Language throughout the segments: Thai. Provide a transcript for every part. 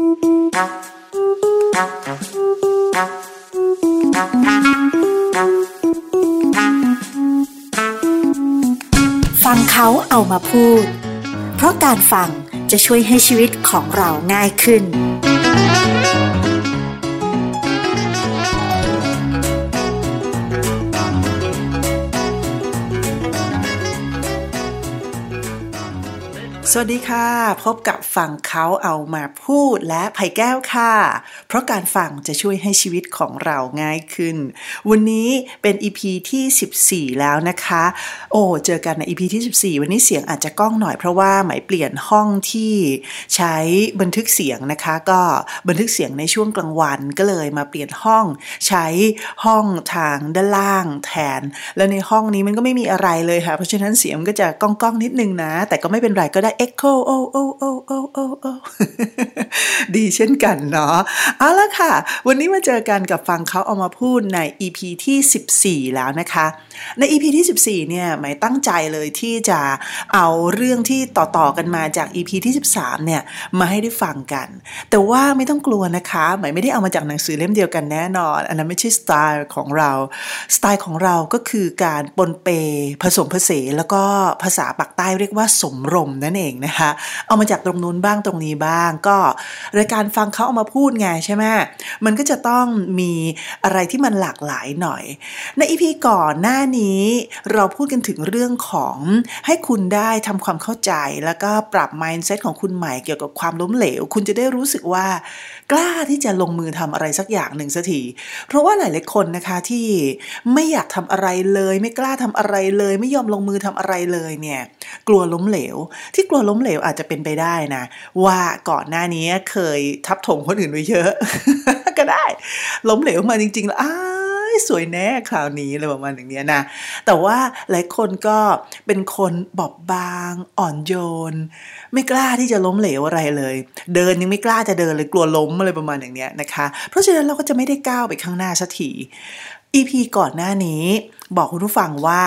ฟังเขาเอามาพูด เพราะการฟังจะช่วยให้ชีวิตของเราง่ายขึ้น สวัสดีค่ะ พบกับฟังเขาเอามาพูดและไผ่แก้วค่ะ เพราะการฟังจะช่วยให้ชีวิตของเราง่ายขึ้น วันนี้เป็น EP ที่ 14 แล้วนะคะ โอ้เจอกันใน EP ที่ 14 วันนี้เสียงอาจจะก้องหน่อยเพราะว่าหมายเปลี่ยนห้องที่ใช้บันทึกเสียงนะคะ ก็บันทึกเสียงในช่วงกลางวันก็เลยมาเปลี่ยนห้องใช้ห้องทางด้านล่างแทน แล้วในห้องนี้มันก็ไม่มีอะไรเลยค่ะ เพราะฉะนั้นเสียงก็จะก้องๆนิดนึงนะ แต่ก็ไม่เป็นไรก็ได้ Echo โอโอโอโอโอโอดีเช่นกันเนาะเอาละค่ะ วันนี้มาเจอกันกับฟังเขาเอามาพูดใน EP ที่ 14 แล้วนะคะ ใน EP ที่ 14 เนี่ยหมายตั้งใจเลยที่จะเอาเรื่องที่ต่อๆกันมาจาก EP ที่ 13 เนี่ย มาให้ได้ฟังกัน แต่ว่าไม่ต้องกลัวนะคะ หมายไม่ได้เอามาจากหนังสือเล่มเดียวกันแน่นอน อันนั้นไม่ใช่สไตล์ของเราสไตล์ของเราก็คือการปนเปผสมผสานแล้วก็ภาษาปากใต้เรียกว่าสมรมนั่นเองนะคะ เอามาจากตรงนู้นบ้างตรงนี้บ้าง ก็รายการฟังเขาเอามาพูดไงใช่ไหมมันก็จะต้องมีอะไรที่มันหลากหลายหน่อย ในอีพีก่อนหน้านี้เราพูดกันถึงเรื่องของให้คุณได้ทำความเข้าใจ แล้วก็ปรับ mindset ของคุณใหม่เกี่ยวกับความล้มเหลว คุณจะได้รู้สึกว่า กล้าที่จะลงมือทำอะไรสักอย่างหนึ่งสักทีเพราะว่าหลายๆคนนะคะที่ไม่อยากทำอะไรเลย ไม่กล้าทำอะไรเลย ไม่ยอมลงมือทำอะไรเลยเนี่ยกลัวล้มเหลว ที่กลัวล้มเหลวอาจจะเป็นไปได้นะ ว่าก่อนหน้านี้เคยทับถมคนอื่นไว้เยอะ ก็ได้ ล้มเหลวมาจริงๆแล้วอ้า สวยแน่คราวนี้อะไรประมาณอย่างนี้นะแต่ว่าหลายคนก็เป็นคนบอบบางอ่อนโยน ไม่กล้าที่จะล้มเหลวอะไรเลย เดินยังไม่กล้าจะเดินเลยกลัวล้มอะไรประมาณอย่างนี้นะคะ เพราะฉะนั้นเราก็จะไม่ได้ก้าวไปข้างหน้าสักที EP ก่อนหน้านี้ บอกคุณผู้ฟังว่า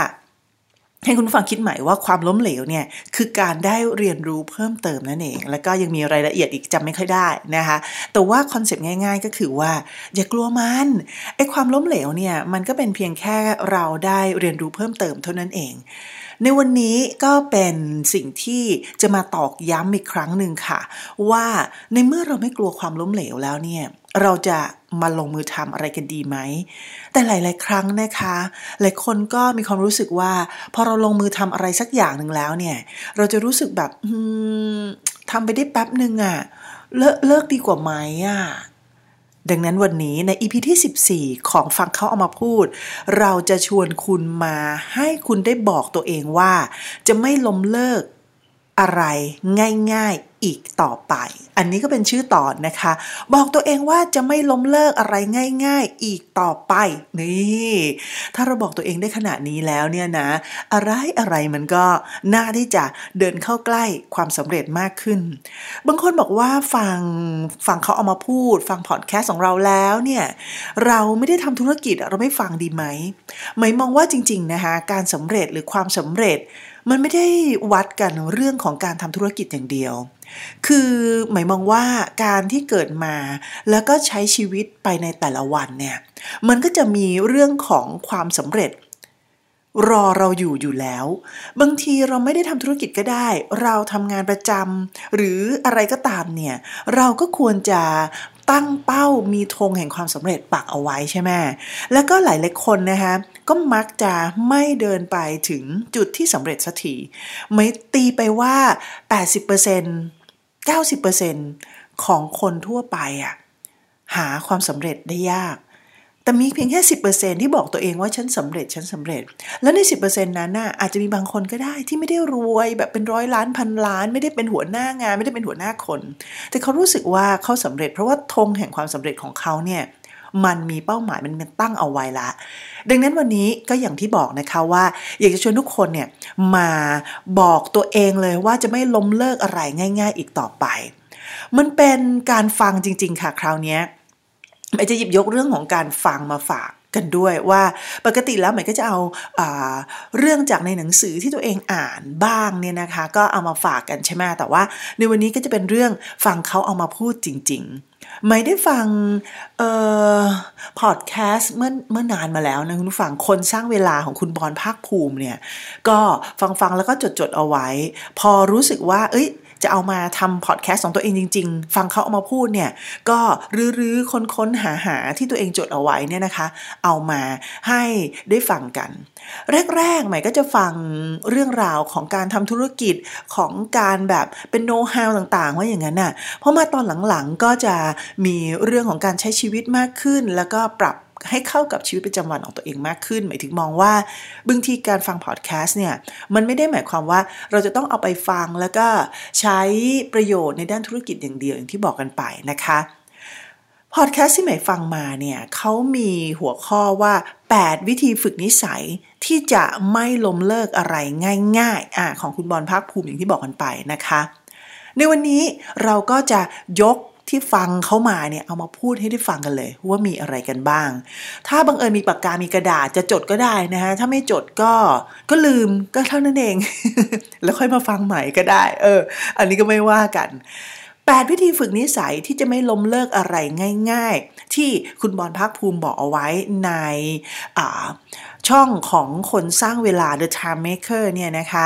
ให้คุณฟังคิดใหม่ว่าความล้มเหลวเนี่ยคือการได้เรียนรู้เพิ่มเติมนั่นเอง แล้วก็ยังมีรายละเอียดอีกจำไม่ค่อยได้นะคะ แต่ว่าคอนเซปต์ง่าย ๆ ก็คือว่า อย่ากลัวมันไอ้ความล้มเหลวเนี่ยมันก็เป็นเพียงแค่เราได้เรียนรู้เพิ่มเติมเท่านั้นเอง ในวันนี้ก็เป็นสิ่งที่จะมาตอกย้ำอีกครั้งหนึ่งค่ะ ว่าในเมื่อเราไม่กลัวความล้มเหลวแล้วเนี่ยเราจะมาลงมือทำอะไรกันดีไหม แต่หลาย ๆ ครั้งนะคะ หลายคนก็มีความรู้สึกว่า พอเราลงมือทำอะไรสักอย่างหนึ่งแล้วเนี่ย เราจะรู้สึกแบบทำไปได้แป๊บหนึ่งอะเลิกเลิกดีกว่าไหมอะ ดังนั้นวันนี้ในอีพีที่ 14 ของฟังเขาเอามาพูด เราจะชวนคุณมาให้คุณได้บอกตัวเองว่า จะไม่ล้มเลิกอะไรง่าย ๆ อีกต่อไป อันนี้ก็เป็นชื่อตอนนะคะ บอกตัวเองว่าจะไม่ล้มเลิกอะไรง่าย ๆ อีกต่อไป นี่ ถ้าเราบอกตัวเองได้ขนาดนี้แล้วเนี่ยนะ อะไรอะไรมันก็น่าที่จะเดินเข้าใกล้ความสำเร็จมากขึ้น บางคนบอกว่าฟังฟังเขาเอามาพูด ฟังพอดแคสต์ของเราแล้วเนี่ยเราไม่ได้ทำธุรกิจเราไม่ฟังดีไหมหมายมองว่าจริง ๆนะคะการสำเร็จหรือความสำเร็จมันไม่ได้วัดกันเรื่องของการทำธุรกิจอย่างเดียวคือหมายมองว่าการที่เกิดมาแล้วก็ใช้ชีวิตไปในแต่ละวันเนี่ย มันก็จะมีเรื่องของความสำเร็จ รอเราอยู่อยู่แล้ว บางทีเราไม่ได้ทำธุรกิจก็ได้ เราทำงานประจำหรืออะไรก็ตามเนี่ย เราก็ควรจะ ตั้งเป้ามีธงแห่งความสำเร็จปักเอาไว้ใช่ไหมแล้วก็หลายหลายคนนะคะก็มักจะไม่เดินไปถึงจุดที่สำเร็จสักทีไม่ตีไปว่า 80% 90%ของคนทั่วไปอะหาความสำเร็จได้ยาก แต่มีเพียงแค่ 10%ที่บอกตัวเองว่าฉันสำเร็จฉันสำเร็จ แล้วใน 10%นั้นน่ะอาจจะมีบางคนก็ได้ที่ไม่ได้รวยแบบเป็นร้อยล้านพันล้าน ไม่ได้เป็นหัวหน้างาน ไม่ได้เป็นหัวหน้าคน แต่เขารู้สึกว่าเขาสำเร็จ เพราะว่าธงแห่งความสำเร็จของเขาเนี่ยมันมีเป้าหมายมันเป็นตั้งเอาไว้ละ ดังนั้นวันนี้ก็อย่างที่บอกนะคะว่า อยากจะชวนทุกคนเนี่ยมาบอกตัวเองเลยว่าจะไม่ล้มเลิกอะไรง่าย ๆ อีกต่อไป มันเป็นการฟังจริง ๆ ค่ะคราวนี้ ไม่จะหยิบยกเรื่องของการฟังมาฝากกันด้วยว่าปกติแล้วหมายก็จะเอาอาเรื่องจากในหนังสือที่ตัวเองอ่านบ้างเนี่ยนะคะ ก็เอามาฝากกันใช่ไหมแต่ว่า ในวันนี้ก็จะเป็นเรื่องฟังเขาเอามาพูดจริง ๆ ไม่ได้ฟังเอ่อพอดแคสต์เมื่อเมื่อนานมาแล้วนะคุณฟังคนสร้างเวลาของคุณบอลภาคภูมิเนี่ย ก็ฟังฟังแล้วก็จดจดเอาไว้ พอรู้สึกว่า เอ้ย จะเอามาทำพอดแคสต์ของตัวเองจริง ๆ ฟังเขาเอามาพูดเนี่ย ก็รื้อๆค้นๆหาหาที่ตัวเองจดเอาไว้เนี่ยนะคะ เอามาให้ได้ฟังกัน แรกๆใหม่ก็จะฟังเรื่องราวของการทำธุรกิจของการแบบเป็นโน้ตฮาวต่างๆ ว่าอย่างนั้นน่ะเพราะมาตอนหลังๆก็จะมีเรื่องของการใช้ชีวิตมากขึ้นแล้วก็ปรับ ให้เข้ากับชีวิตประจำวันของตัวเองมากขึ้น หมายถึงมองว่าบางทีการฟังพอดแคสต์เนี่ยมันไม่ได้หมายความว่าเราจะต้องเอาไปฟังแล้วก็ใช้ประโยชน์ในด้านธุรกิจอย่างเดียวอย่างที่บอกกันไปนะคะพอดแคสต์ที่ใหม่ฟังมาเนี่ยเขามีหัวข้อว่า 8 วิธีฝึกนิสัยที่จะไม่ล้มเลิกอะไรง่ายๆอ่ของคุณบอลภาคภูมิอย่างที่บอกกันไปนะคะ ในวันนี้เราก็จะยก ที่ฟังเขามาเนี่ยเอามาพูดให้ได้ฟังกันเลย ว่ามีอะไรกันบ้าง ถ้าบังเอิญมีปากกา มีกระดาษจะจดก็ได้นะฮะถ้าไม่จดก็ก็ลืมก็เท่านั้นเอง แล้วค่อยมาฟังใหม่ก็ได้ เออ อันนี้ก็ไม่ว่ากัน8วิธีฝึกนิสัยที่จะไม่ล้มเลิกอะไรง่าย ๆ ที่คุณบอลพักภูมิบอกเอาไว้ในช่องของคนสร้างเวลา The Time Maker เนี่ยนะคะ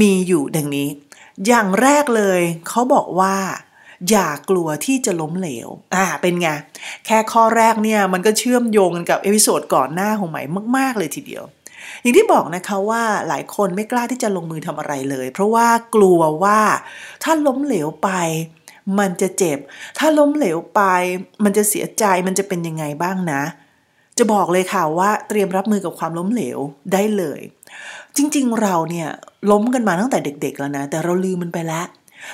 มีอยู่ดังนี้ อย่างแรกเลยเขาบอกว่า อย่ากลัวที่จะล้มเหลว อ่า เป็นไง แค่ข้อแรกเนี่ย มันก็เชื่อมโยงกันกับเอพิโซดก่อนหน้าของใหม่มาก ๆ เลยทีเดียว อย่างที่บอกนะคะว่าหลายคนไม่กล้าที่จะลงมือทำอะไรเลย เพราะว่ากลัวว่าถ้าล้มเหลวไปมันจะเจ็บ ถ้าล้มเหลวไป มันจะเสียใจ มันจะเป็นยังไงบ้างนะ จะบอกเลยค่ะว่าเตรียมรับมือกับความล้มเหลวได้เลย จริงๆ เราเนี่ยล้มกันมาตั้งแต่เด็ก ๆ แล้วนะ แต่เราลืมมันไปแล้ว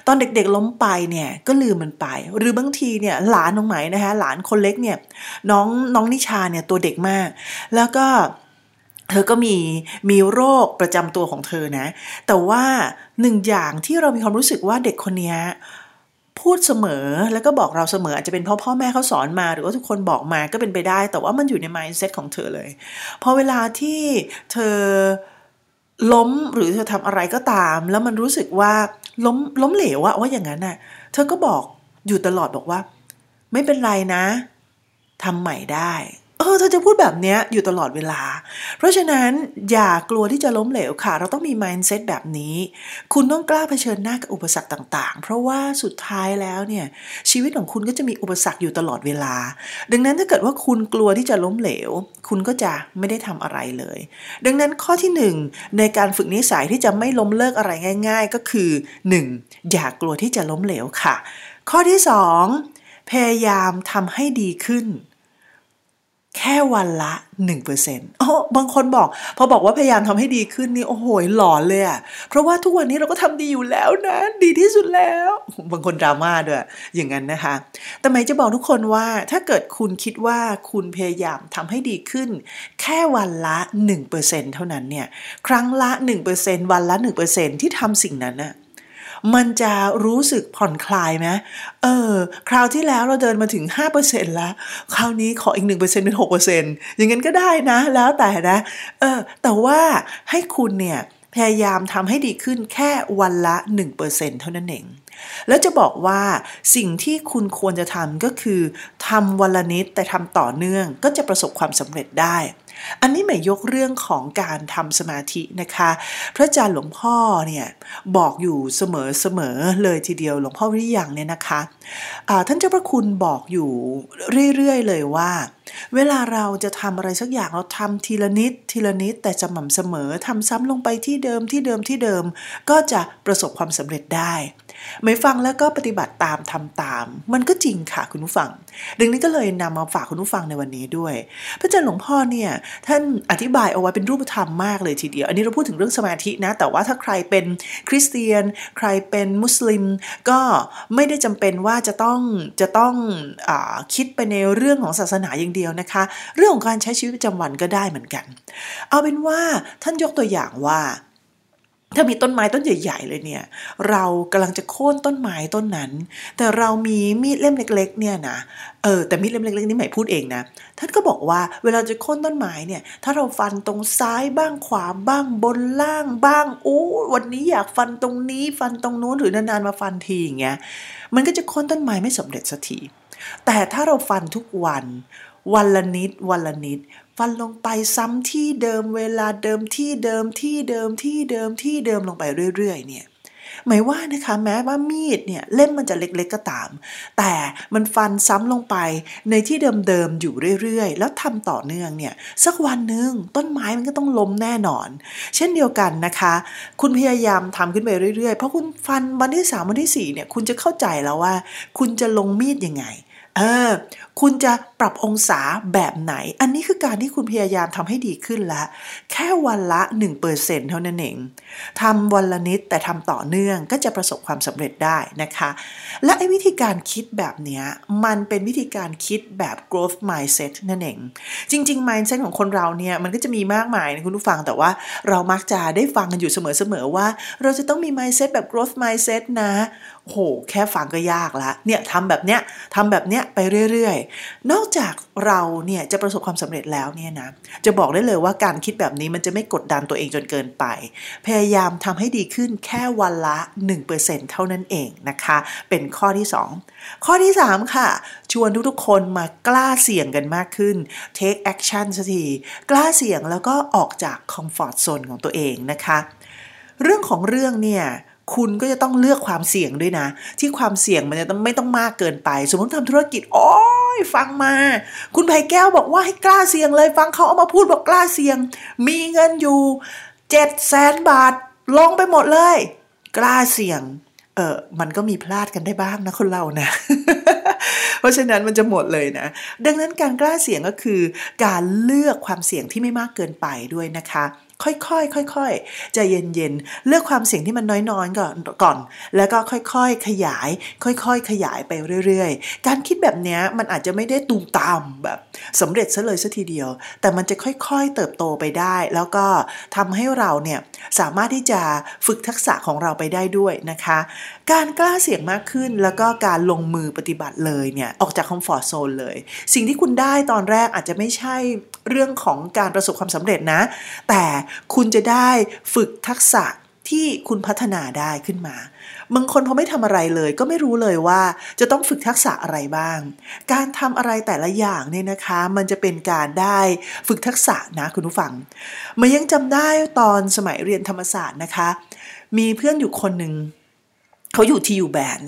ตอนเด็กๆล้มไปเนี่ยก็ลืมมันไป หรือบางทีเนี่ยหลานน้องไหมนะคะหลานคนเล็กเนี่ยน้องน้องนิชาเนี่ยตัวเด็กมาก แล้วก็เธอก็มีมีโรคประจำตัวของเธอนะ แต่ว่าหนึ่งอย่างที่เรามีความรู้สึกว่าเด็กคนนี้พูดเสมอแล้วก็บอกเราเสมออาจจะเป็นเพราะพ่อแม่เขาสอนมา หรือว่าทุกคนบอกมาก็เป็นไปได้ แต่ว่ามันอยู่ใน mindset ของเธอเลย พอเวลาที่เธอ ล้มหรือเธอทำอะไรก็ตาม แล้วมันรู้สึกว่าล้มล้มเหลวอะว่าอย่างนั้นน่ะ เธอก็บอกอยู่ตลอดบอกว่า ไม่เป็นไรนะทำใหม่ได้ เออเธอจะพูดแบบนี้อยู่ตลอดเวลา เพราะฉะนั้นอย่ากลัวที่จะล้มเหลวค่ะ เราต้องมี mindset แบบนี้ คุณต้องกล้าเผชิญหน้ากับอุปสรรคต่าง ๆ เพราะว่าสุดท้ายแล้วเนี่ยชีวิตของคุณก็จะมีอุปสรรคอยู่ตลอดเวลา ดังนั้นถ้าเกิดว่าคุณกลัวที่จะล้มเหลว คุณก็จะไม่ได้ทำอะไรเลย ดังนั้นข้อที่หนึ่งในการฝึกนิสัยที่จะไม่ล้มเลิกอะไรง่าย ๆ ก็คือ 1. อย่ากกลัวที่จะล้มเหลวค่ะ ข้อที่ 2 พยายามทำให้ดีขึ้น แค่วันละหนึ่งเปอร์เซ็นต์อ๋อบางคนบอก พอบอกว่าพยายามทำให้ดีขึ้นนี่โอ้โหหลอนเลยอะเพราะว่าทุกวันนี้เราก็ทำดีอยู่แล้วนะ ดีที่สุดแล้ว บางคนดราม่าด้วยอย่างนั้นนะคะ แต่หมายจะบอกทุกคนว่าถ้าเกิดคุณคิดว่าคุณพยายามทำให้ดีขึ้น แค่วันละหนึ่งเปอร์เซ็นเท่านั้นเนี่ย ครั้งละหนึ่งเปอร์เซ็นวันละหนึ่งเปอร์เซ็นที่ทำสิ่งนั้นน่ะ มันจะรู้สึกผ่อนคลายไหมเออ คราวที่แล้วเราเดินมาถึง 5%แล้ว คราวนี้ขออีก 1%เป็น 6%อย่างนั้นก็ได้นะ แล้วแต่นะ เออ แต่ว่าให้คุณเนี่ยพยายามทำให้ดีขึ้นแค่วันละ 1%เท่านั้นเอง แล้วจะบอกว่าสิ่งที่คุณควรจะทำก็คือทำวันละนิดแต่ทำต่อเนื่องก็จะประสบความสำเร็จได้ อันนี้หมายยกเรื่องของการทำสมาธินะคะ พระอาจารย์หลวงพ่อเนี่ยบอกอยู่เสมอๆเลยทีเดียวหลวงพ่อวิริยังเนี่ยนะคะะท่านเจ้าพระคุณบอกอยู่เรื่อยๆเลยว่า เวลาเราจะทำอะไรสักอย่างเราทำทีละนิดทีละนิดแต่สม่ำเสมอทำซ้ำลงไปที่เดิมที่เดิมที่เดิม ก็จะประสบความสำเร็จได้ ไม่ฟังแล้วก็ปฏิบัติตามทำตาม มันก็จริงค่ะคุณผู้ฟังดังนี้ก็เลยนำมาฝากคุณผู้ฟังในวันนี้ด้วย พระอาจารย์หลวงพ่อเนี่ยท่านอธิบายเอาไว้เป็นรูปธรรมมากเลยทีเดียว อันนี้เราพูดถึงเรื่องสมาธินะ แต่ว่าถ้าใครเป็นคริสเตียน ใครเป็นมุสลิม ก็ไม่ได้จำเป็นว่าจะต้องจะต้องอคิดไปในเรื่องของศาสนาอย่างเดียวนะคะ เรื่องของการใช้ชีวิตประจำวันก็ได้เหมือนกัน เอาเป็นว่าท่านยกตัวอย่างว่า ถ้ามีต้นไม้ต้นใหญ่ ๆ เลยเนี่ย เรากำลังจะโค่นต้นไม้ต้นนั้น แต่เรามีมีดเล่มเล็ก ๆ เนี่ยนะเออแต่มีดเล่มเล็กๆนี่หมายพูดเองนะท่านก็บอกว่าเวลาจะโค่นต้นไม้เนี่ย ถ้าเราฟันตรงซ้ายบ้างขวาบ้างบนล่างบ้างโอ้วันนี้อยากฟันตรงนี้ฟันตรงนู้นหรือนานๆมาฟันทีอย่างเงี้ยมันก็จะโค่นต้นไม้ไม่สำเร็จสักทีแต่ถ้าเราฟันทุกวันวันละนิดวันละนิด ฟันลงไปซ้ำที่เดิมเวลาเดิมที่เดิมที่เดิมที่เดิมที่เดิมลงไปเรื่อย ๆ เนี่ยหมายว่านะคะแม้ว่ามีดเนี่ยเล่มมันจะเล็กๆก็ตาม แต่มันฟันซ้ำลงไปในที่เดิมๆอยู่เรื่อยๆ แล้วทำต่อเนื่องเนี่ยสักวันหนึ่งต้นไม้มันก็ต้องล้มแน่นอน เช่นเดียวกันนะคะ คุณพยายามทำขึ้นไปเรื่อยๆ เพราะคุณฟันวันที่3วันที่4เนี่ยคุณจะเข้าใจแล้วว่า คุณจะลงมีดยังไงเออ คุณจะปรับองศาแบบไหน อันนี้คือการที่คุณพยายามทำให้ดีขึ้นละ แค่วันละ 1%เท่านั้นเองทำวันละนิดแต่ทำต่อเนื่องก็จะประสบความสำเร็จได้นะคะ และไอ้วิธีการคิดแบบนี้มันเป็นวิธีการคิดแบบ growth mindset นั่นเอง จริง ๆ mindset ของคนเราเนี่ยมันก็จะมีมากมายนะคุณผู้ฟังแต่ว่าเรามักจะได้ฟังกันอยู่เสมอๆว่า เราจะต้องมี mindset แบบ growth mindset นะโหแค่ฟังก็ยากละเนี่ยทำแบบเนี้ยทำแบบเนี้ยไปเรื่อยๆนอกจากเราเนี่ยจะประสบความสำเร็จแล้วเนี่ยนะจะบอกได้เลยว่าการคิดแบบนี้มันจะไม่กดดันตัวเองจนเกินไป พยายามทำให้ดีขึ้นแค่วันละ 1%เท่านั้นเองนะคะ เป็นข้อที่ 2 ข้อที่ 3 ค่ะ ชวนทุกๆคนมากล้าเสี่ยงกันมากขึ้น take action สักทีกล้าเสี่ยงแล้วก็ออกจาก comfort zone ของตัวเองนะคะ เรื่องของเรื่องเนี่ย คุณก็จะต้องเลือกความเสี่ยงด้วยนะ ที่ความเสี่ยงมันจะต้องไม่ต้องมากเกินไป สมมติทำธุรกิจโอ้ยฟังมา คุณไผ่แก้วบอกว่าให้กล้าเสี่ยงเลย ฟังเขาเอามาพูดบอกกล้าเสี่ยง มีเงินอยู่เจ็ดแสนบาทลงไปหมดเลย กล้าเสี่ยงเออมันก็มีพลาดกันได้บ้างนะคนเรานะ เพราะฉะนั้นมันจะหมดเลยนะ ดังนั้นการกล้าเสี่ยงก็คือ การเลือกความเสี่ยงที่ไม่มากเกินไปด้วยนะคะ ค่อยๆค่อยๆใจเย็นๆเลือกความเสี่ยงที่มันน้อยๆก่อนก่อน แล้วก็ค่อยๆขยาย ค่อยๆ ขยายไปเรื่อยๆ การคิดแบบนี้มันอาจจะไม่ได้ตูมตามแบบสำเร็จซะเลยซะทีเดียว แต่มันจะค่อยๆเติบโตไปได้ แล้วก็ทำให้เราเนี่ยสามารถที่จะฝึกทักษะของเราไปได้ด้วยนะคะ การกล้าเสี่ยงมากขึ้น แล้วก็การลงมือปฏิบัติเลยเนี่ยออกจากคอมฟอร์ทโซนเลย สิ่งที่คุณได้ตอนแรกอาจจะไม่ใช่เรื่องของการประสบความสำเร็จนะ แต่คุณจะได้ฝึกทักษะที่คุณพัฒนาได้ขึ้นมา บางคนพอไม่ทำอะไรเลย ก็ไม่รู้เลยว่าจะต้องฝึกทักษะอะไรบ้าง การทำอะไรแต่ละอย่างเนี่ยนะคะ มันจะเป็นการได้ฝึกทักษะนะคุณผู้ฟังมายังจำได้ตอนสมัยเรียนธรรมศาสตร์นะคะ มีเพื่อนอยู่คนหนึ่ง เขาอยู่ที่อยู่แบน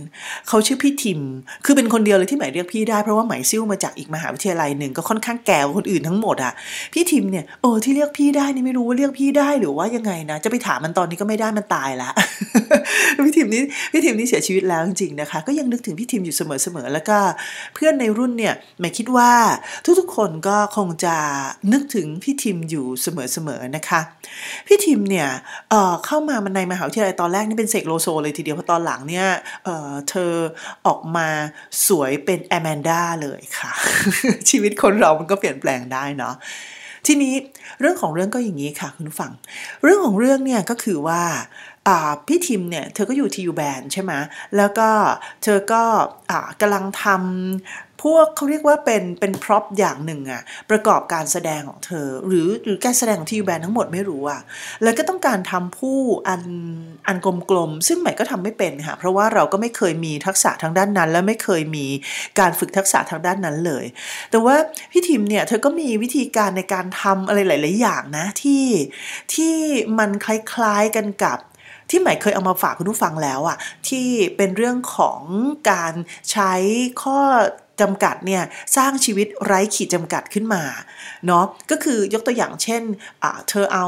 เขาชื่อพี่ทิม คือเป็นคนเดียวเลยที่หมายเรียกพี่ได้เพราะว่าหมายซิ่วมาจากอีกมหาวิทยาลัยหนึ่งก็ค่อนข้างแก่กว่าคนอื่นทั้งหมดอะพี่ทิมเนี่ยเออที่เรียกพี่ได้นี่ไม่รู้ว่าเรียกพี่ได้หรือว่ายังไงนะ จะไปถามมันตอนนี้ก็ไม่ได้มันตายละพี่ทิมนี่พี่ทิมนี่เสียชีวิตแล้วจริงๆนะคะ ก็ยังนึกถึงพี่ทิมอยู่เสมอๆแล้วก็เพื่อนในรุ่นเนี่ยหมายคิดว่าทุกๆคนก็คงจะนึกถึงพี่ทิมอยู่เสมอๆนะคะ พี่ทิมเนี่ยเออเข้ามามันในมหาวิทยาลัยตอนแรกนี่เป็นเสกโลโซเลยทีเดียวเพราะตอนหลังเนี่ยเเธอออกมาสวยเป็นแอมแมนดาเลยค่ะ ชีวิตคนเรามันก็เปลี่ยนแปลงได้เนาะทีนี้เรื่องของเรื่องก็อย่างนี้ค่ะคุณผู้ฟัง เรื่องของเรื่องเนี่ยก็คือว่า พี่ทิมเนี่ย เธอก็อยู่ทียูแบนใช่ไหมแล้วก็เธอก็กำลังทำพวกเขาเรียกว่าเป็นเป็นพร็อพอย่างหนึ่งอะประกอบการแสดงของเธอ หรือหรือการแสดงของทีวีแบนทั้งหมดไม่รู้อะแล้วก็ต้องการทำผู้อันอันกลมๆซึ่งใหม่ก็ทำไม่เป็นค่ะเพราะว่าเราก็ไม่เคยมีทักษะทางด้านนั้น และไม่เคยมีการฝึกทักษะทางด้านนั้นเลย แต่ว่าพี่ทิมเนี่ยเธอก็มีวิธีการในการทำอะไรหลาย ๆ อย่างนะที่ที่มันคล้ายๆกันกับ ที่ใหม่เคยเอามาฝากคุณผู้ฟังแล้วอะที่เป็นเรื่องของการใช้ข้อจำกัดเนี่ยสร้างชีวิตไร้ขีดจำกัดขึ้นมาเนาะก็คือยกตัวอย่างเช่นเธอเอา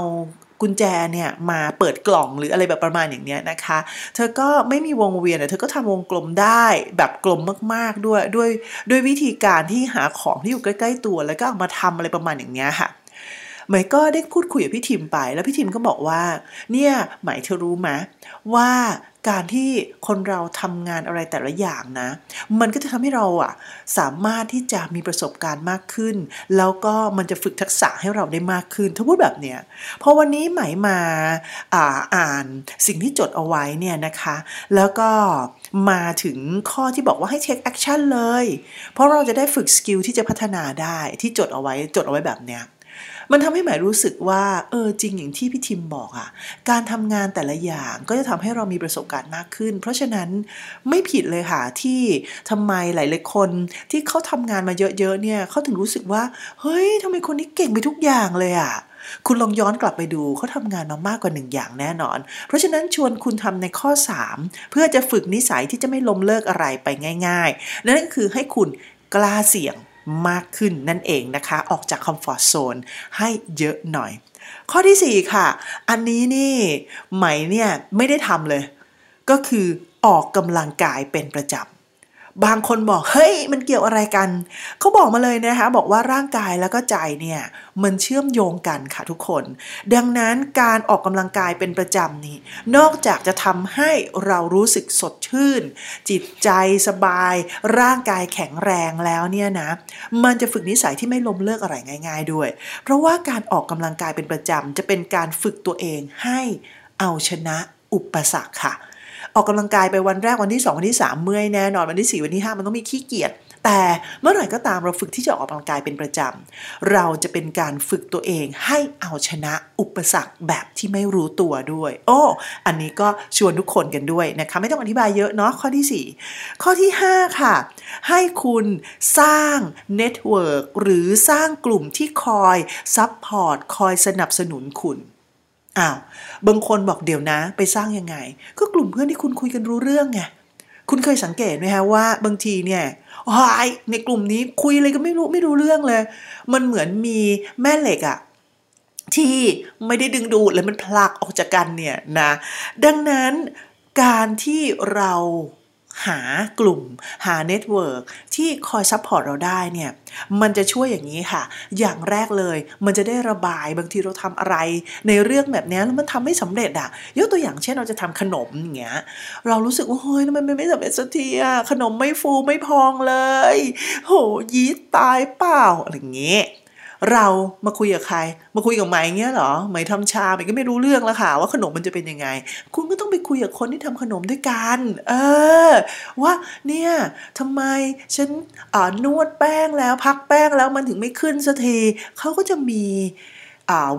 กุญแจเนี่ยมาเปิดกล่องหรืออะไรแบบประมาณอย่างเนี้ยนะคะ เธอก็ไม่มีวงเวียนเธอก็ทำวงกลมได้แบบกลมมากๆด้วยด้วยด้วยวิธีการที่หาของที่อยู่ใกล้ ๆ ตัวแล้วก็เอามาทำอะไรประมาณอย่างเนี้ยค่ะ หมายก็ได้พูดคุยกับพี่ทิมไป แล้วพี่ทิมก็บอกว่า เนี่ยหมายเธอรู้ไหมว่าการที่คนเราทำงานอะไรแต่ละอย่างนะ มันก็จะทำให้เราอะสามารถที่จะมีประสบการณ์มากขึ้น แล้วก็มันจะฝึกทักษะให้เราได้มากขึ้นถ้าพูดแบบเนี้ยพอวันนี้หมายมาอาอ่านสิ่งที่จดเอาไว้เนี่ยนะคะ แล้วก็มาถึงข้อที่บอกว่าให้ take action เลย เพราะเราจะได้ฝึก skill ที่จะพัฒนาได้ที่จดเอาไว้จดเอาไว้แบบเนี้ย มันทำให้หมายรู้สึกว่าเออจริงอย่างที่พี่ทิมบอกอะการทำงานแต่ละอย่างก็จะทำให้เรามีประสบการณ์มากขึ้น เพราะฉะนั้นไม่ผิดเลยค่ะที่ทำไมหลายๆคนที่เขาทำงานมาเยอะๆเนี่ยเขาถึงรู้สึกว่า เฮ้ยทำไมคนนี้เก่งไปทุกอย่างเลยอะคุณลองย้อนกลับไปดูเขาทำงานมามากกว่าหนึ่งอย่างแน่นอน เพราะฉะนั้นชวนคุณทำในข้อ 3 เพื่อจะฝึกนิสัยที่จะไม่ล้มเลิกอะไรไปง่าย ๆ นั่นก็คือให้คุณกล้าเสี่ยง มากขึ้นนั่นเองนะคะ ออกจากคอมฟอร์ทโซนให้เยอะหน่อย ข้อที่ 4 ค่ะ อันนี้นี่ไหมเนี่ยไม่ได้ทำเลย ก็คือออกกำลังกายเป็นประจำ บางคนบอกเฮ้ยมันเกี่ยวอะไรกันเขาบอกมาเลยนะคะบอกว่าร่างกายแล้วก็ใจเนี่ยมันเชื่อมโยงกันค่ะทุกคน ดังนั้นการออกกำลังกายเป็นประจำนี้ นอกจากจะทำให้เรารู้สึกสดชื่น จิตใจสบาย ร่างกายแข็งแรงแล้วเนี่ยนะมันจะฝึกนิสัยที่ไม่ล้มเลิกอะไรง่าย ๆ ด้วย เพราะว่าการออกกำลังกายเป็นประจำจะเป็นการฝึกตัวเองให้เอาชนะอุปสรรคค่ะ ออกกำลังกายไปวันแรกวันที่ 2 วันที่ 3 เมื่อยแน่นอนวันที่ 4 วันที่ 5 มันต้องมีขี้เกียจแต่เมื่อไหร่ก็ตามเราฝึกที่จะออกกำลังกายเป็นประจำ เราจะเป็นการฝึกตัวเองให้เอาชนะอุปสรรคแบบที่ไม่รู้ตัวด้วย โอ้อันนี้ก็ชวนทุกคนกันด้วยนะคะไม่ต้องอธิบายเยอะเนาะข้อที่ 4 ข้อที่ 5 ค่ะ ให้คุณสร้าง network หรือสร้างกลุ่มที่คอย support คอยสนับสนุนคุณ อ้าวบางคนบอกเดี๋ยวนะ ไปสร้างยังไง ก็กลุ่มเพื่อนที่คุณคุยกันรู้เรื่องไงคุณเคยสังเกตไหมฮะว่าบางทีเนี่ยหายในกลุ่มนี้คุยอะไรก็ไม่รู้ไม่รู้เรื่องเลย มันเหมือนมีแม่เหล็กอะที่ไม่ได้ดึงดูดเลยมันผลักออกจากกันเนี่ยนะ ดังนั้นการที่เรา หากลุ่ม หา network ที่คอย support เราได้เนี่ย มันจะช่วยอย่างนี้ค่ะ อย่างแรกเลย มันจะได้ระบายบางทีเราทำอะไร ในเรื่องแบบนี้แล้วมันทำไม่สำเร็จอะยกตัวอย่างเช่นเราจะทำขนมอย่างเงี้ยเรารู้สึกว่าเฮ้ยมันไม่สำเร็จสักทีอะขนมไม่ฟูไม่พองเลย โหยีสต์ตายเปล่าอะไรอย่างเงี้ย เรามาคุยกับใคร มาคุยกับไหมเงี้ยหรอไหมทำชาไหมก็ไม่รู้เรื่องแล้วค่ะ ว่าขนมมันจะเป็นยังไง คุณก็ต้องไปคุยกับคนที่ทำขนมด้วยกัน เออ ว่าเนี่ยทำไมฉันนวดแป้งแล้วพักแป้งแล้วมันถึงไม่ขึ้นสักทีเขาก็จะมี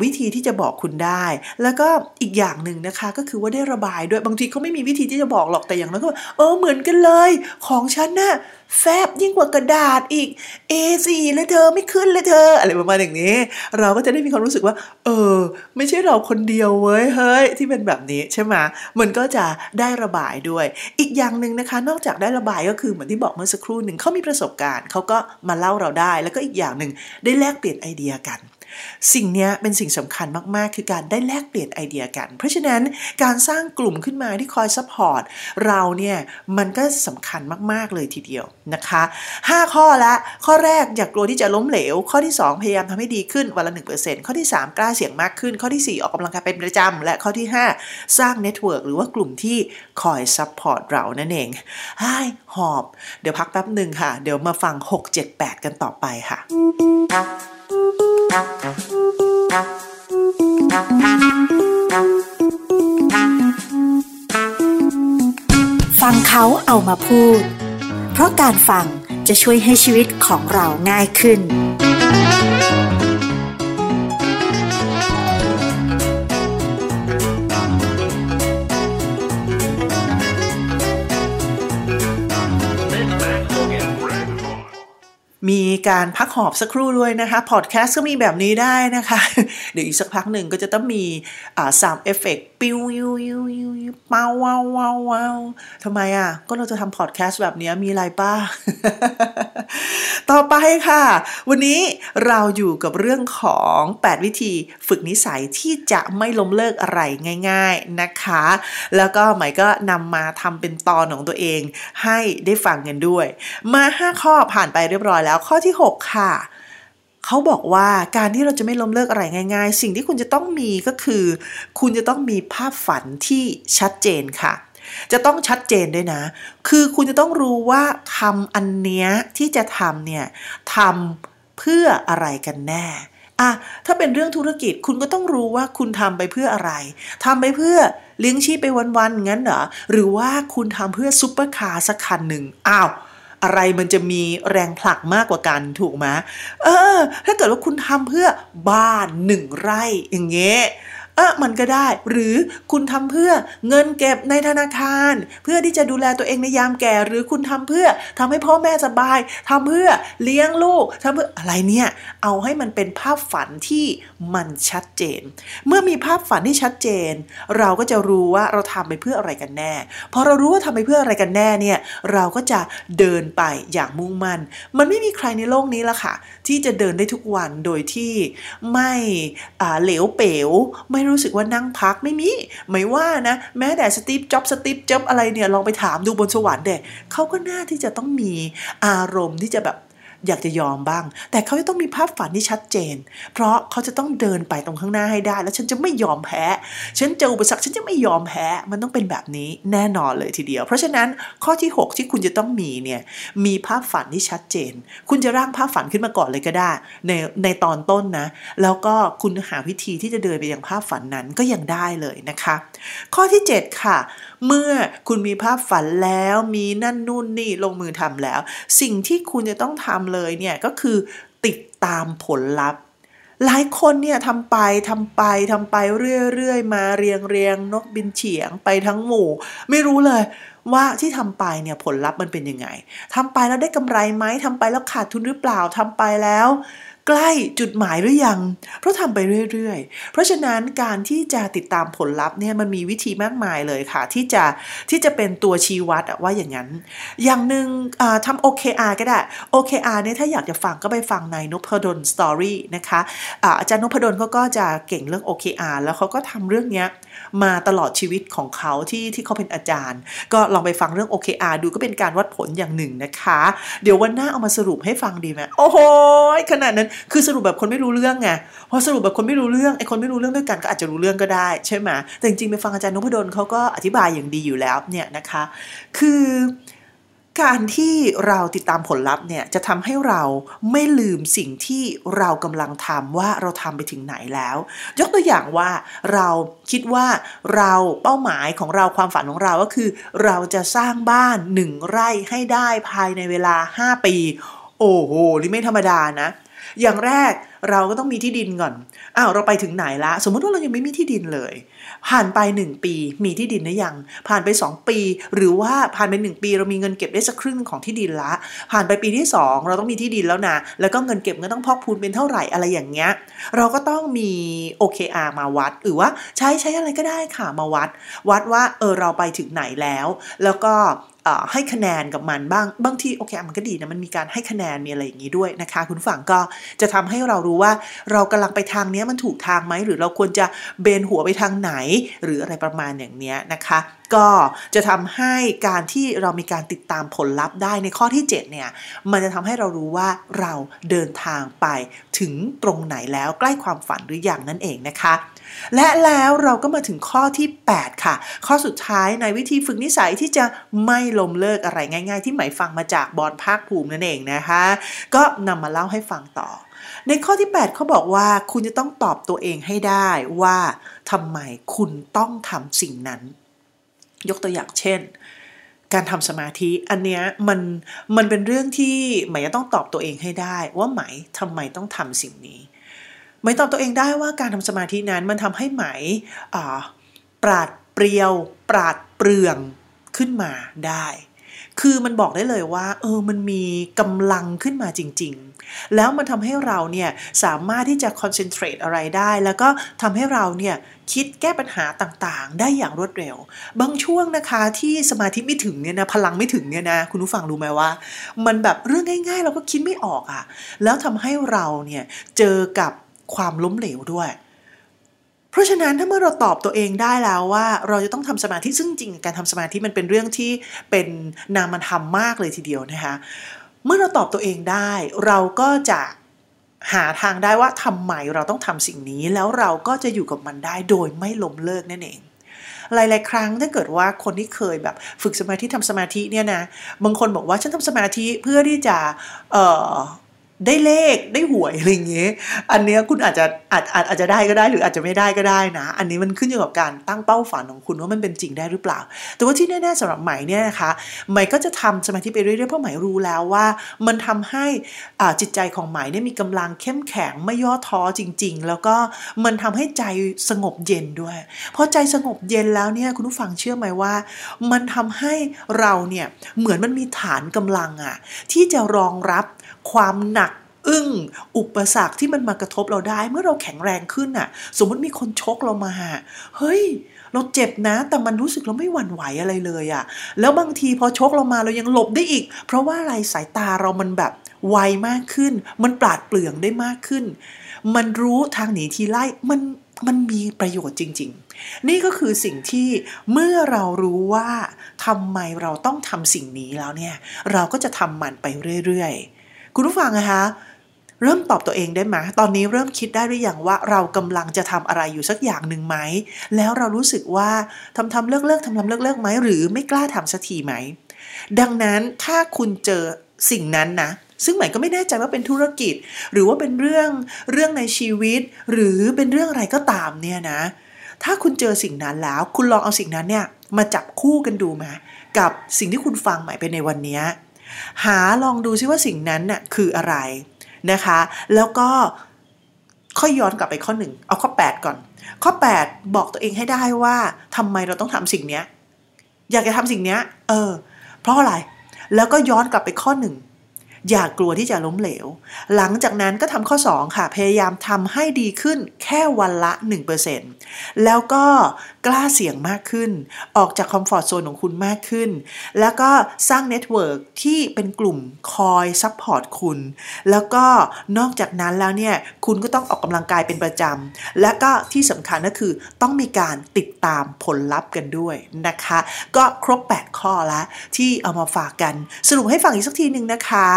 วิธีที่จะบอกคุณได้ แล้วก็อีกอย่างหนึ่งนะคะ ก็คือว่าได้ระบายด้วยบางทีเขาไม่มีวิธีที่จะบอกหรอกแต่อย่างนั้นก็เออเหมือนกันเลย ของฉันนะ่ะแฟบยิ่งกว่ากระดาษอีก A4 เลยเธอไม่ขึ้นเลยเธอ อะไรประมาณอย่างนี้ เราก็จะได้มีความรู้สึกว่า เออ ไม่ใช่เราคนเดียวเว้ยเฮ้ยที่เป็นแบบนี้ใช่ไหมมันก็จะได้ระบายด้วย อีกอย่างหนึ่งนะคะ นอกจากได้ระบายก็คือเหมือนที่บอกเมื่อสักครู่หนึ่งเขามีประสบการณ์เขาก็มาเล่าเราได้ แล้วก็อีกอย่างหนึ่งได้แลกเปลี่ยนไอเดียกัน สิ่งนี้เป็นสิ่งสำคัญมากๆ คือการได้แลกเปลี่ยนไอเดียกัน เพราะฉะนั้นการสร้างกลุ่มขึ้นมาที่คอย support เราเนี่ยมันก็สำคัญมากๆเลยทีเดียวนะคะ 5 ข้อละข้อแรกอย่ากลัวที่จะล้มเหลว ข้อที่ 2 พยายามทำให้ดีขึ้นวันละ 1%ข้อที่ 3 กล้าเสี่ยงมากขึ้น ข้อที่ 4 ออกกำลังกายเป็นประจำและข้อที่ 5 สร้าง network หรือว่ากลุ่มที่คอย support เรานั่นเองไ้หอบ เดี๋ยวพักแป๊บหนึ่งค่ะ เดี๋ยวมาฟัง 6 7 8 กันต่อไปค่ะ ฟังเขาเอามาพูด เพราะการฟังจะช่วยให้ชีวิตของเราง่ายขึ้น มีการพักหอบสักครู่ด้วยนะคะพอดแคสต์ก็มีแบบนี้ได้นะคะ เดี๋ยวอีกสักพักหนึ่งก็จะต้องมีอ่า sound effect ปิ้วยิวยิวยิวยิวเมาว้าวว้าววาวทำไมอะ ก็เราจะทำพอดแคสต์แบบนี้มีอะไรป้า ต่อไปค่ะ วันนี้เราอยู่กับเรื่องของ 8 วิธีฝึกนิสัยที่จะไม่ล้มเลิกอะไรง่าย ๆนะคะ แล้วก็หมายก็นำมาทำเป็นตอนของตัวเอง ให้ได้ฟังกันด้วย มา 5 ข้อผ่านไปเรียบร้อยแล้วข้อที่ 6 ค่ะเขาบอกว่าการที่เราจะไม่ล้มเลิกอะไรง่าย ๆ สิ่งที่คุณจะต้องมีก็คือ คุณจะต้องมีภาพฝันที่ชัดเจนค่ะ จะต้องชัดเจนด้วยนะ คือคุณจะต้องรู้ว่าทำอันเนี้ยที่จะทำเนี่ยทำเพื่ออะไรกันแน่อะถ้าเป็นเรื่องธุรกิจคุณก็ต้องรู้ว่าคุณทำไปเพื่ออะไรทำไปเพื่อเลี้ยงชีพไปวันๆงั้นเหรอหรือว่าคุณทำเพื่อซุปเปอร์คาร์สักคันหนึ่งอ้าว อะไรมันจะมีแรงผลักมากกว่ากันถูกไหมเออ ถ้าเกิดว่าคุณทำเพื่อบ้านหนึ่งไร่อย่างเงี้ย เออมันก็ได้ หรือคุณทำเพื่อเงินเก็บในธนาคาร เพื่อที่จะดูแลตัวเองในยามแก่ หรือคุณทำเพื่อทำให้พ่อแม่สบายทำเพื่อเลี้ยงลูกทำเพื่ออะไรเนี่ยเอาให้มันเป็นภาพฝันที่มันชัดเจน เมื่อมีภาพฝันที่ชัดเจน เราก็จะรู้ว่าเราทำไปเพื่ออะไรกันแน่พอเรารู้ว่าทำไปเพื่ออะไรกันแน่เนี่ยเราก็จะเดินไปอย่างมุ่งมั่น มันไม่มีใครในโลกนี้ละค่ะ ที่จะเดินได้ทุกวันโดยที่ไม่เหลวเป๋วไม่รู้สึกว่านั่งพักไม่มี ไม่ว่านะ แม้แต่สตีฟจ็อบสตีฟจ็อบอะไรเนี่ยลองไปถามดูบนสวรรค์เด็กเขาก็น่าที่จะต้องมีอารมณ์ที่จะแบบ อยากจะยอมบ้าง แต่เขาจะต้องมีภาพฝันที่ชัดเจน เพราะเขาจะต้องเดินไปตรงข้างหน้าให้ได้ แล้วฉันจะไม่ยอมแพ้ ฉันเจออุปสรรคฉันจะไม่ยอมแพ้ มันต้องเป็นแบบนี้แน่นอนเลยทีเดียว เพราะฉะนั้นข้อที่ 6 ที่คุณจะต้องมีเนี่ยมีภาพฝันที่ชัดเจน คุณจะร่างภาพฝันขึ้นมาก่อนเลยก็ได้ ในในตอนต้นนะ แล้วก็คุณหาวิธีที่จะเดินไปยังภาพฝันนั้นก็ยังได้เลยนะคะ ข้อที่ 7 ค่ะ เมื่อคุณมีภาพฝันแล้วมีนั่นนู่นนี่ลงมือทำแล้ว สิ่งที่คุณจะต้องทำเลยเนี่ยก็คือติดตามผลลัพธ์หลายคนเนี่ยทำไปทำไปทำไปเรื่อยๆ มาเรียงเรียงนกบินเฉียงไปทั้งหมู่ ไม่รู้เลยว่าที่ทำไปเนี่ยผลลัพธ์มันเป็นยังไงทำไปแล้วได้กำไรไหมทำไปแล้วขาดทุนหรือเปล่าทำไปแล้ว ใกล้จุดหมายหรือยัง เพราะทำไปเรื่อยๆ เพราะฉะนั้นการที่จะติดตามผลลัพธ์เนี่ยมันมีวิธีมากมายเลยค่ะ ที่จะที่จะเป็นตัวชี้วัดว่าอย่างนั้น อย่างหนึ่งทำ OKR ก็ได้ OKR เนี่ยถ้าอยากจะฟังก็ไปฟังในนพดลสตอรี่นะคะอาจารย์นพดลเขาก็จะเก่งเรื่อง OKR แล้วเขาก็ทำเรื่องนี้มาตลอดชีวิตของเขาที่ที่เขาเป็นอาจารย์ ก็ลองไปฟังเรื่อง OKR ดูก็เป็นการวัดผลอย่างหนึ่งนะคะ เดี๋ยววันหน้าเอามาสรุปให้ฟังดีไหมโอ้โหขนาดนั้นคือสรุปแบบคนไม่รู้เรื่องไงพอสรุปแบบคนไม่รู้เรื่องไอ้คนไม่รู้เรื่องด้วยกันก็อาจจะรู้เรื่องก็ได้ใช่ไหมแต่จริงๆไปฟังอาจารย์นพดลเขาก็อธิบายอย่างดีอยู่แล้วเนี่ยนะคะ คือการที่เราติดตามผลลัพธ์เนี่ยจะทำให้เราไม่ลืมสิ่งที่เรากำลังทำว่าเราทำไปถึงไหนแล้ว ยกตัวอย่างว่าเราคิดว่าเราเป้าหมายของเราความฝันของเราก็คือ เราจะสร้างบ้านหนึ่งไร่ให้ได้ภายในเวลา 5 ปี โอ้โหนี่ไม่ธรรมดานะ อย่างแรกเราก็ต้องมีที่ดินก่อน อ้าวเราไปถึงไหนละ สมมติว่าเรายังไม่มีที่ดินเลย ผ่านไป 1 ปีมีที่ดินหรือยัง ผ่านไป 2 ปี หรือว่าผ่านไป 1 ปีเรามีเงินเก็บได้สักครึ่งของที่ดินละ ผ่านไปปีที่ 2 เราต้องมีที่ดินแล้วนะ แล้วก็เงินเก็บก็ต้องพอกพูนเป็นเท่าไหร่อะไรอย่างเงี้ย เราก็ต้องมี OKR มาวัด หรือว่าใช้ใช้อะไรก็ได้ค่ะมาวัด วัดว่าเออเราไปถึงไหนแล้ว แล้วก็ ให้คะแนนกับมันบ้างบางทีโอเคมันก็ดีนะมันมีการให้คะแนนมีอะไรอย่างนี้ด้วยนะคะ คุณฝั่งก็จะทำให้เรารู้ว่าเรากำลังไปทางนี้มันถูกทางไหมหรือเราควรจะเบนหัวไปทางไหน หรืออะไรประมาณอย่างนี้นะคะ ก็จะทำให้การที่เรามีการติดตามผลลัพธ์ได้ในข้อที่ 7 เนี่ย มันจะทำให้เรารู้ว่าเราเดินทางไปถึงตรงไหนแล้วใกล้ความฝันหรืออยังนั่นเองนะคะ และแล้วเราก็มาถึงข้อที่ 8 ค่ะ ข้อสุดท้ายในวิธีฝึกนิสัยที่จะไม่ลมเลิกอะไรง่าย ๆ ที่หมายฟังมาจากบอลภาคภูมินั่นเองนะคะ ก็นำมาเล่าให้ฟังต่อ ในข้อที่ 8 เขาบอกว่าคุณจะต้องตอบตัวเองให้ได้ว่าทำไมคุณต้องทำสิ่งนั้น ยกตัวอย่างเช่นการทำสมาธิอันเนี้ยมันมันเป็นเรื่องที่หมายจะต้องตอบตัวเองให้ได้ ว่าหมายทำไมต้องทำสิ่งนี้ หมตอบตัวเองได้ว่าการทำสมาธินั้นมันทำให้ไหมปราดเปรียว ปราดเปลือง ขึ้นมาได้ คือมันบอกได้เลยว่า เออ มันมีกำลังขึ้นมาจริง ๆ แล้วมันทำให้เราเนี่ยสามารถที่จะคอนเซนเทรตอะไรได้ แล้วก็ทำให้เราเนี่ยคิดแก้ปัญหาต่างๆ ได้อย่างรวดเร็ว บางช่วงนะคะที่สมาธิไม่ถึงเนี่ยนะพลังไม่ถึงเนี่ยนะคุณผู้ฟังรู้ไหมว่า มันแบบเรื่องง่าย ๆ เราก็คิดไม่ออกอะ่ะ แล้วทำให้เราเนี่ยเจอกับ ความล้มเหลวด้วย เพราะฉะนั้นถ้าเมื่อเราตอบตัวเองได้แล้วว่าเราจะต้องทำสมาธิซึ่งจริงการทำสมาธิมันเป็นเรื่องที่เป็นนามธรรมมากเลยทีเดียวนะคะเมื่อเราตอบตัวเองได้ เราก็จะหาทางได้ว่าทำไมเราต้องทำสิ่งนี้ แล้วเราก็จะอยู่กับมันได้โดยไม่ล้มเลิกนั่นเอง หลาย ๆ ครั้งถ้าเกิดว่าคนที่เคยแบบฝึกสมาธิทำสมาธิเนี่ยนะบางคนบอกว่าฉันทำสมาธิเพื่อที่จะเอ่อ ได้เลขได้หวยอะไรอย่างเงี้ย อันเนี้ยคุณอาจจะอาจอาจอาจจะได้ก็ได้หรืออาจจะไม่ได้ก็ได้นะ อันนี้มันขึ้นอยู่กับการตั้งเป้าฝันของคุณว่ามันเป็นจริงได้หรือเปล่า แต่ว่าที่แน่ๆสำหรับใหม่เนี่ยนะคะใหม่ก็จะทำสมาธิไปเรื่อยๆเพราะใหม่รู้แล้วว่ามันทำให้อ่าจิตใจของใหม่เนี่ยมีกำลังเข้มแข็งไม่ย่อท้อจริง ๆ แล้วก็มันทำให้ใจสงบเย็นด้วยพอใจสงบเย็นแล้วเนี่ยคุณผู้ฟังเชื่อไหมว่า มันทำให้เราเนี่ยเหมือนมันมีฐานกำลังอะที่จะรองรับ ความหนักอึ้งอุปสรรคที่มันมากระทบเราได้ เมื่อเราแข็งแรงขึ้นน่ะ สมมติมีคนชกเรามาเฮ้ย เราเจ็บนะ แต่มันรู้สึกเราไม่หวั่นไหวอะไรเลยอะแล้วบางทีพอชกเรามาเรายังหลบได้อีก เพราะว่าอะไรสายตาเรามันแบบไวมากขึ้น มันปราดเปรื่องได้มากขึ้น มันรู้ทางหนีทีไล่มันมันมีประโยชน์จริง ๆ นี่ก็คือสิ่งที่เมื่อเรารู้ว่าทำไมเราต้องทำสิ่งนี้แล้วเนี่ย เราก็จะทำมันไปเรื่อย ๆ คุณผู้ฟังนะคะเริ่มตอบตัวเองได้ไหมตอนนี้เริ่มคิดได้หรือยังว่าเรากำลังจะทำอะไรอยู่สักอย่างหนึ่งไหม แล้วเรารู้สึกว่าทำทำเลิกเลิกทำทำเลิกเลิกไหมหรือไม่กล้าทำสักทีไหม ดังนั้นถ้าคุณเจอสิ่งนั้นนะซึ่งหมายก็ไม่แน่ใจว่าเป็นธุรกิจ หรือว่าเป็นเรื่องเรื่องในชีวิต หรือเป็นเรื่องอะไรก็ตามเนี่ยนะ ถ้าคุณเจอสิ่งนั้นแล้ว คุณลองเอาสิ่งนั้นเนี่ยมาจับคู่กันดูมากับสิ่งที่คุณฟังใหม่ไปในวันนี้ หาลองดูซิว่าสิ่งนั้นน่ะคืออะไรนะคะ แล้วก็ค่อยย้อนกลับไปข้อหนึ่งเอาข้อ 8 ก่อน ข้อ 8 บอกตัวเองให้ได้ว่าทำไมเราต้องทำสิ่งเนี้ยอยากจะทำสิ่งเนี้ยเออ เพราะอะไร แล้วก็ย้อนกลับไปข้อหนึ่งอย่ากลัวที่จะล้มเหลว หลังจากนั้นก็ทำข้อ 2 ค่ะ พยายามทำให้ดีขึ้นแค่วันละ 1%แล้วก็ กล้าเสี่ยงมากขึ้น ออกจาก comfort zone ของคุณมากขึ้น แล้วก็สร้าง network ที่เป็นกลุ่มคอย support คุณ แล้วก็นอกจากนั้นแล้วเนี่ยคุณก็ต้องออกกำลังกายเป็นประจำ และก็ที่สำคัญก็คือต้องมีการติดตามผลลัพธ์กันด้วยนะคะ ก็ครบ 8 ข้อแล้วที่เอามาฝากกัน สรุปให้ฟังอีกสักทีหนึ่งนะคะ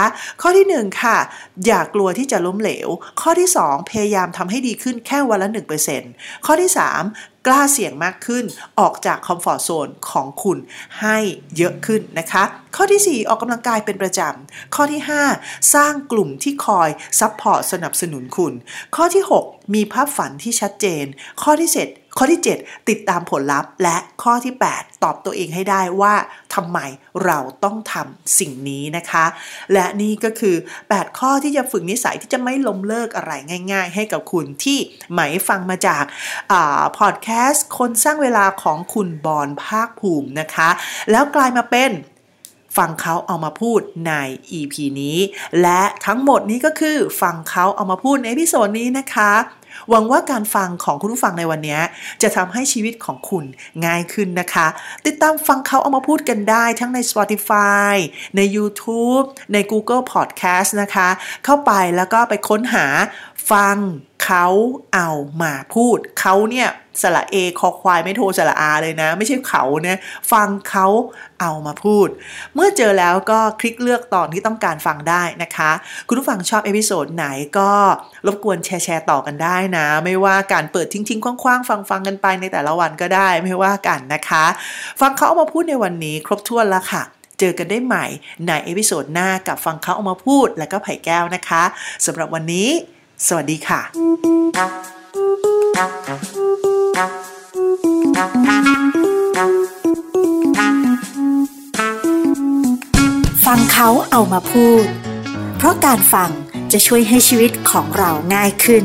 ข้อที่ 1 ค่ะ อย่ากลัวที่จะล้มเหลว ข้อที่ 2 พยายามทำให้ดีขึ้นแค่วันละ 1%ข้อที่ 3 กล้าเสี่ยงมากขึ้น ออกจาก comfort zone ของคุณให้เยอะขึ้นนะคะ ข้อที่ 4 ออกกำลังกายเป็นประจำ ข้อที่ 5 สร้างกลุ่มที่คอย support สนับสนุนคุณ ข้อที่ 6 มีภาพฝันที่ชัดเจน ข้อที่ 7 ข้อที่ 7 ติดตามผลลัพธ์ และข้อที่ 8 ตอบตัวเองให้ได้ว่าทำไมเราต้องทำสิ่งนี้นะคะ และนี่ก็คือ 8 ข้อที่จะฝึกนิสัยที่จะไม่ล้มเลิกอะไรง่าย ๆ ให้กับคุณที่ไหมฟังมาจากพอดแคสต์คนสร้างเวลาของคุณบอลภาคภูมินะคะ แล้วกลายมาเป็นฟังเขาเอามาพูดใน EP นี้ และทั้งหมดนี้ก็คือฟังเขาเอามาพูดใน episode นี้นะคะ หวังว่าการฟังของคุณผู้ฟังในวันนี้ จะทำให้ชีวิตของคุณง่ายขึ้นนะคะ ติดตามฟังเขาเอามาพูดกันได้ทั้งใน Spotify ใน YouTube ใน Google Podcast นะคะ เข้าไปแล้วก็ไปค้นหาฟัง เขาเอามาพูด เขาเนี่ยสระเอคอควายไม้โทสระอาเลยนะ ไม่ใช่เขาเนี่ยฟังเขาเอามาพูด เมื่อเจอแล้วก็คลิกเลือกตอนที่ต้องการฟังได้นะคะ คุณผู้ฟังชอบ episode ไหนก็รบกวนแชร์แชร์ต่อกันได้นะ ไม่ว่าการเปิดทิ้งๆขว้างๆ ฟังๆกันไปในแต่ละวันก็ได้ไม่ว่ากันนะคะ ฟังเขาเอามาพูดในวันนี้ครบถ้วนแล้วค่ะเจอกันได้ใหม่ใน episode หน้ากับฟังเขาเอามาพูดและก็ไผ่แก้วนะคะสำหรับวันนี้ สวัสดีค่ะ ฟังเขาเอามาพูด เพราะการฟังจะช่วยให้ชีวิตของเราง่ายขึ้น